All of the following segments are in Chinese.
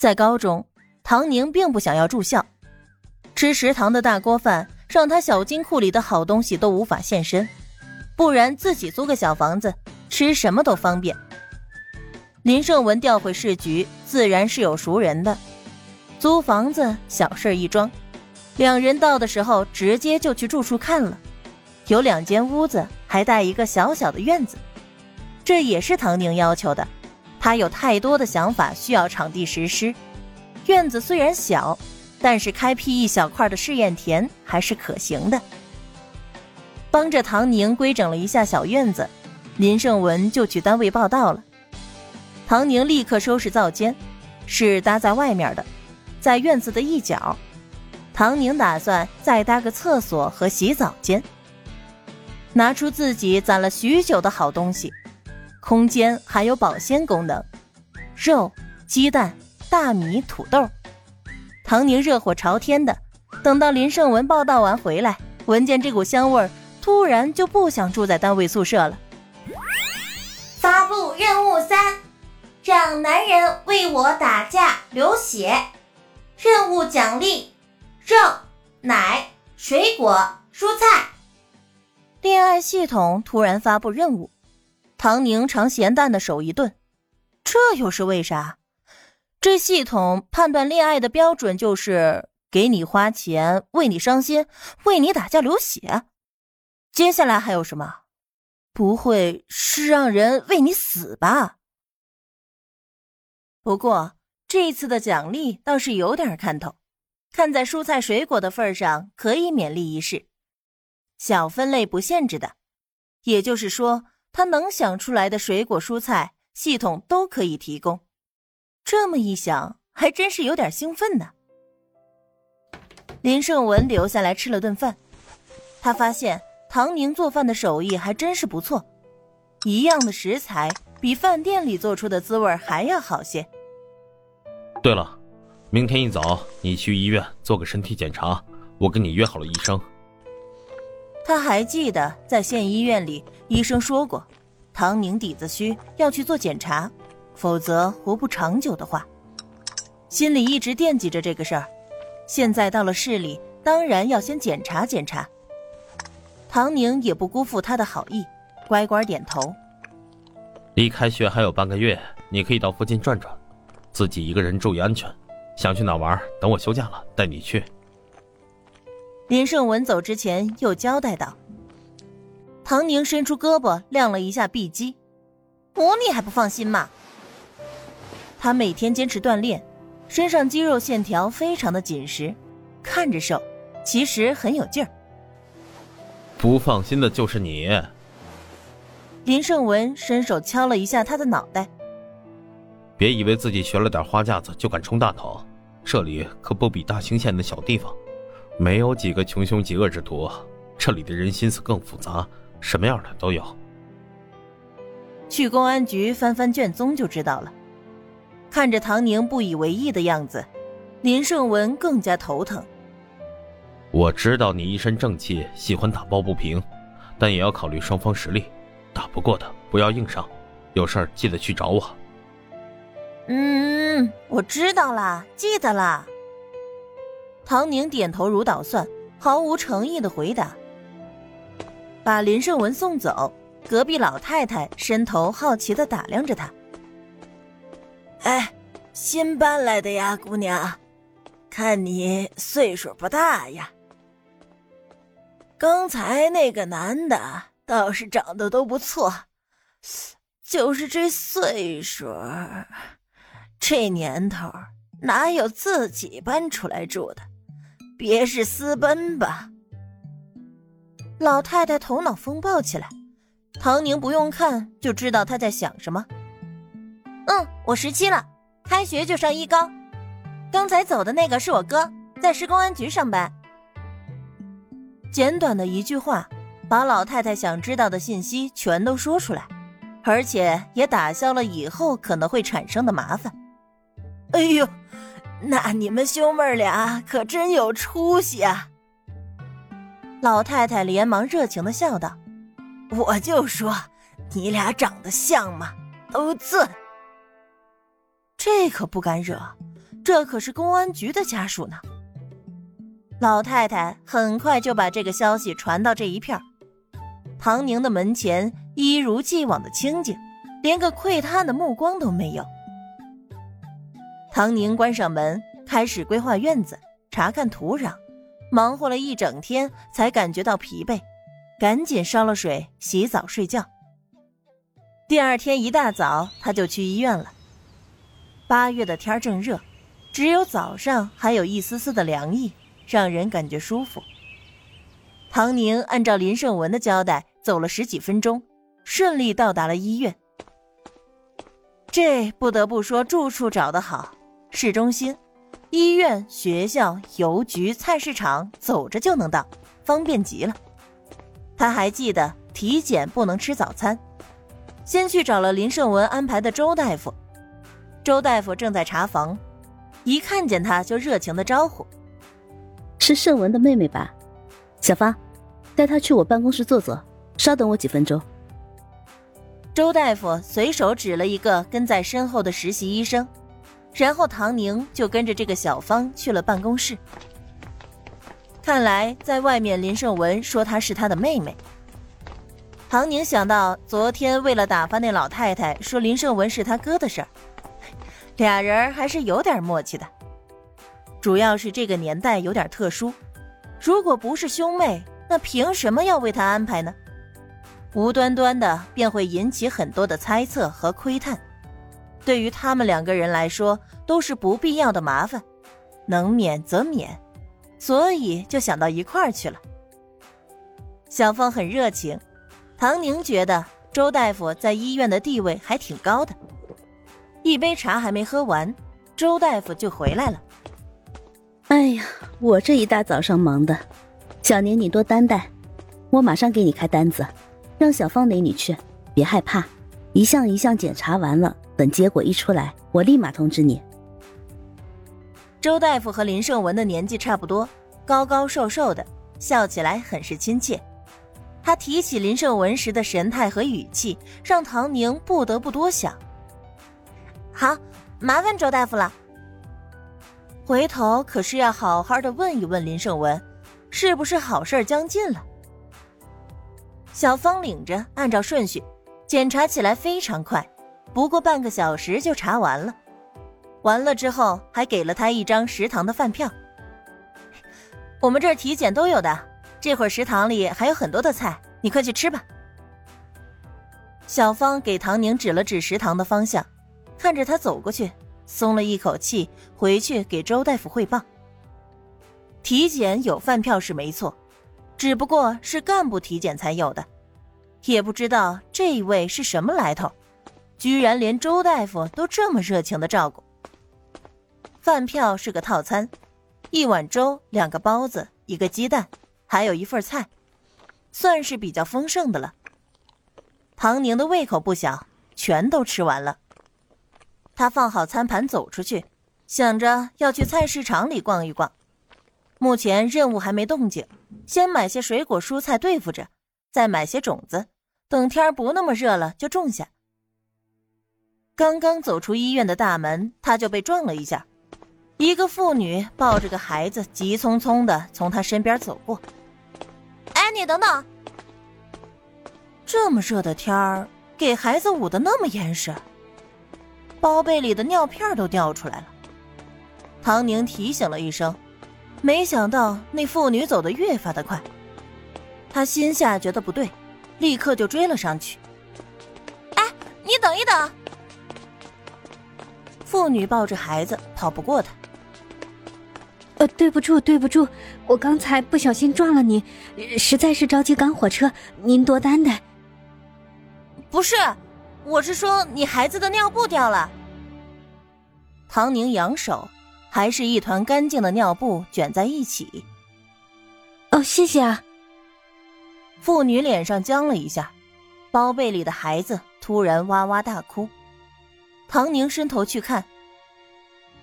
在高中，唐宁并不想要住校，吃食堂的大锅饭让他小金库里的好东西都无法现身，不然自己租个小房子，吃什么都方便。林胜文调回市局，自然是有熟人的，租房子小事一桩。两人到的时候，直接就去住处看了，有两间屋子，还带一个小小的院子，这也是唐宁要求的。他有太多的想法需要场地实施，院子虽然小，但是开辟一小块的试验田还是可行的。帮着唐宁规整了一下小院子，林胜文就去单位报道了。唐宁立刻收拾灶间，是搭在外面的，在院子的一角。唐宁打算再搭个厕所和洗澡间，拿出自己攒了许久的好东西。空间还有保鲜功能，肉、鸡蛋、大米、土豆。唐宁热火朝天的，等到林胜文报道完回来，闻见这股香味儿，突然就不想住在单位宿舍了。发布任务三：让男人为我打架流血。任务奖励：肉、奶、水果、蔬菜。恋爱系统突然发布任务。唐宁尝咸淡的手一顿，这又是为啥？这系统判断恋爱的标准就是给你花钱，为你伤心，为你打架流血。接下来还有什么？不会是让人为你死吧？不过这次的奖励倒是有点看头，看在蔬菜水果的份上，可以勉励一试。小分类不限制的，也就是说。他能想出来的水果蔬菜，系统都可以提供。这么一想，还真是有点兴奋呢。林胜文留下来吃了顿饭，他发现唐宁做饭的手艺还真是不错，一样的食材比饭店里做出的滋味还要好些。对了，明天一早你去医院做个身体检查，我跟你约好了医生。他还记得在县医院里，医生说过，唐宁底子虚，要去做检查，否则活不长久的话，心里一直惦记着这个事儿。现在到了市里，当然要先检查检查。唐宁也不辜负他的好意，乖乖点头。离开学还有半个月，你可以到附近转转，自己一个人注意安全。想去哪玩，等我休假了带你去。林胜文走之前又交代道：“唐宁伸出胳膊亮了一下臂肌，我你还不放心吗？他每天坚持锻炼，身上肌肉线条非常的紧实，看着瘦，其实很有劲儿。不放心的就是你。”林胜文伸手敲了一下他的脑袋：“别以为自己学了点花架子就敢冲大头，这里可不比大兴县的小地方。”没有几个穷凶极恶之徒，这里的人心思更复杂，什么样的都有。去公安局翻翻卷宗就知道了。看着唐宁不以为意的样子，林胜文更加头疼。我知道你一身正气，喜欢打抱不平，但也要考虑双方实力，打不过的不要硬上，有事儿记得去找我。嗯，我知道啦，记得啦。唐宁点头如捣蒜，毫无诚意的回答。把林胜文送走，隔壁老太太伸头好奇的打量着他。哎，新搬来的呀，姑娘，看你岁数不大呀。刚才那个男的倒是长得都不错，就是这岁数，这年头哪有自己搬出来住的？别是私奔吧？老太太头脑风暴起来，唐宁不用看就知道她在想什么。嗯，我十七了，开学就上一高。刚才走的那个是我哥，在市公安局上班。简短的一句话，把老太太想知道的信息全都说出来，而且也打消了以后可能会产生的麻烦。哎呦！那你们兄妹俩可真有出息啊！老太太连忙热情的笑道：“我就说你俩长得像嘛，都俊。”这可不敢惹，这可是公安局的家属呢。老太太很快就把这个消息传到这一片唐宁的门前一如既往的清静，连个窥探的目光都没有。唐宁关上门，开始规划院子，查看土壤，忙活了一整天，才感觉到疲惫，赶紧烧了水，洗澡睡觉。第二天一大早，他就去医院了。八月的天正热，只有早上还有一丝丝的凉意。让人感觉舒服。唐宁按照林胜文的交代走了十几分钟，顺利到达了医院。这不得不说，住处找得好，市中心，医院、学校、邮局、菜市场，走着就能到，方便极了。他还记得体检不能吃早餐，先去找了林胜文安排的周大夫。周大夫正在查房，一看见他就热情的招呼。是盛文的妹妹吧？小芳，带她去我办公室坐坐，稍等我几分钟。周大夫随手指了一个跟在身后的实习医生，然后唐宁就跟着这个小芳去了办公室。看来在外面，林胜文说她是他的妹妹。唐宁想到昨天为了打发那老太太说林胜文是他哥的事儿，俩人还是有点默契的。主要是这个年代有点特殊，如果不是兄妹，那凭什么要为他安排呢？无端端的便会引起很多的猜测和窥探，对于他们两个人来说都是不必要的麻烦，能免则免，所以就想到一块儿去了。小芳很热情，唐宁觉得周大夫在医院的地位还挺高的。一杯茶还没喝完，周大夫就回来了。哎呀，我这一大早上忙的，小宁你多担待，我马上给你开单子，让小芳领你去，别害怕，一项一项检查完了，等结果一出来，我立马通知你。周大夫和林胜文的年纪差不多，高高瘦瘦的，笑起来很是亲切。他提起林胜文时的神态和语气，让唐宁不得不多想。好，麻烦周大夫了。回头可是要好好的问一问林胜文，是不是好事将近了？小芳领着，按照顺序检查起来非常快，不过半个小时就查完了。完了之后还给了他一张食堂的饭票。我们这儿体检都有的，这会儿食堂里还有很多的菜，你快去吃吧。小芳给唐宁指了指食堂的方向，看着他走过去。松了一口气，回去给周大夫汇报。体检有饭票是没错，只不过是干部体检才有的，也不知道这一位是什么来头，居然连周大夫都这么热情的照顾。饭票是个套餐，一碗粥、两个包子、一个鸡蛋，还有一份菜，算是比较丰盛的了。唐宁的胃口不小，全都吃完了。他放好餐盘走出去，想着要去菜市场里逛一逛。目前任务还没动静，先买些水果蔬菜对付着，再买些种子，等天不那么热了就种下。刚刚走出医院的大门，他就被撞了一下，一个妇女抱着个孩子，急匆匆的从他身边走过。哎，你等等！这么热的天儿，给孩子捂得那么严实。包被里的尿片都掉出来了，唐宁提醒了一声，没想到那妇女走得越发的快，他心下觉得不对，立刻就追了上去。哎，你等一等！妇女抱着孩子跑不过他。呃，对不住，对不住，我刚才不小心撞了你，实在是着急赶火车，您多担待。不是。我是说，你孩子的尿布掉了。唐宁扬手，还是一团干净的尿布卷在一起。哦，谢谢啊。妇女脸上僵了一下，包被里的孩子突然哇哇大哭。唐宁伸头去看，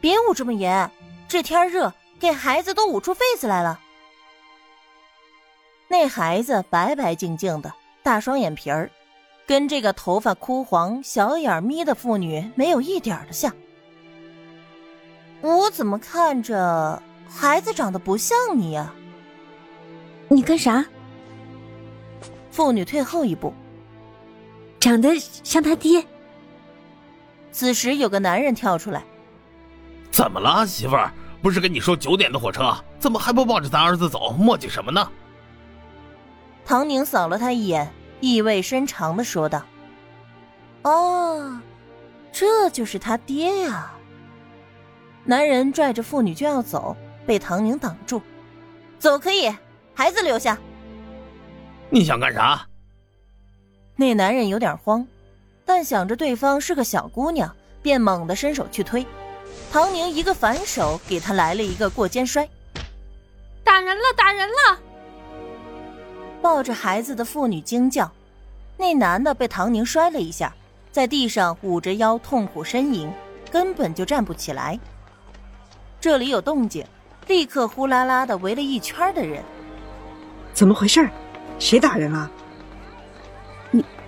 别捂这么严，这天热，给孩子都捂出痱子来了。那孩子白白净净的，大双眼皮儿。跟这个头发枯黄、小眼眯的妇女没有一点的像。我怎么看着孩子长得不像你呀？你干啥？妇女退后一步，长得像他爹。此时有个男人跳出来：“怎么了，媳妇儿？不是跟你说九点的火车，怎么还不抱着咱儿子走？磨叽什么呢？”唐宁扫了他一眼，意味深长的说道：“哦，这就是他爹呀。”男人拽着妇女就要走，被唐宁挡住：“走可以，孩子留下。”你想干啥？那男人有点慌，但想着对方是个小姑娘，便猛地伸手去推。唐宁一个反手，给他来了一个过肩摔。打人了！打人了！抱着孩子的妇女惊叫。那男的被唐宁摔了一下，在地上捂着腰痛苦呻吟，根本就站不起来。这里有动静，立刻呼啦啦的围了一圈的人。怎么回事？谁打人了？你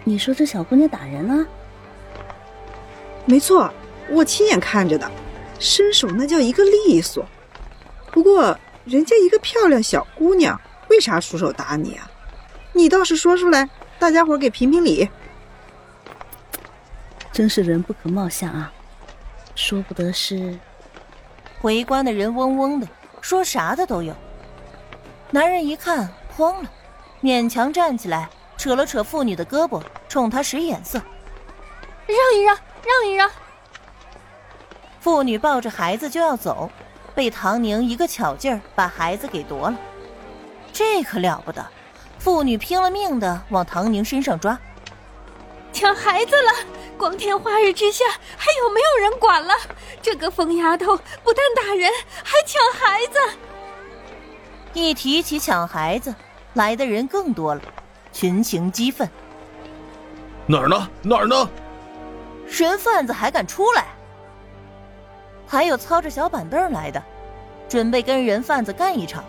你说这小姑娘打人了？没错，我亲眼看着的，身手那叫一个利索。不过人家一个漂亮小姑娘，为啥出手打你啊？你倒是说出来，大家伙给评评理。真是人不可貌相啊！说不得是……围观的人嗡嗡的，说啥的都有。男人一看慌了。勉强站起来，扯了扯妇女的胳膊，冲她使眼色：“让一让，让一让。”妇女抱着孩子就要走，被唐宁一个巧劲儿把孩子给夺了。这可了不得！妇女拼了命的往唐宁身上抓，抢孩子了！光天化日之下，还有没有人管了？这个疯丫头不但打人，还抢孩子！一提起抢孩子。来的人更多了，群情激愤。哪儿呢？哪儿呢？人贩子还敢出来？还有操着小板凳来的，准备跟人贩子干一场。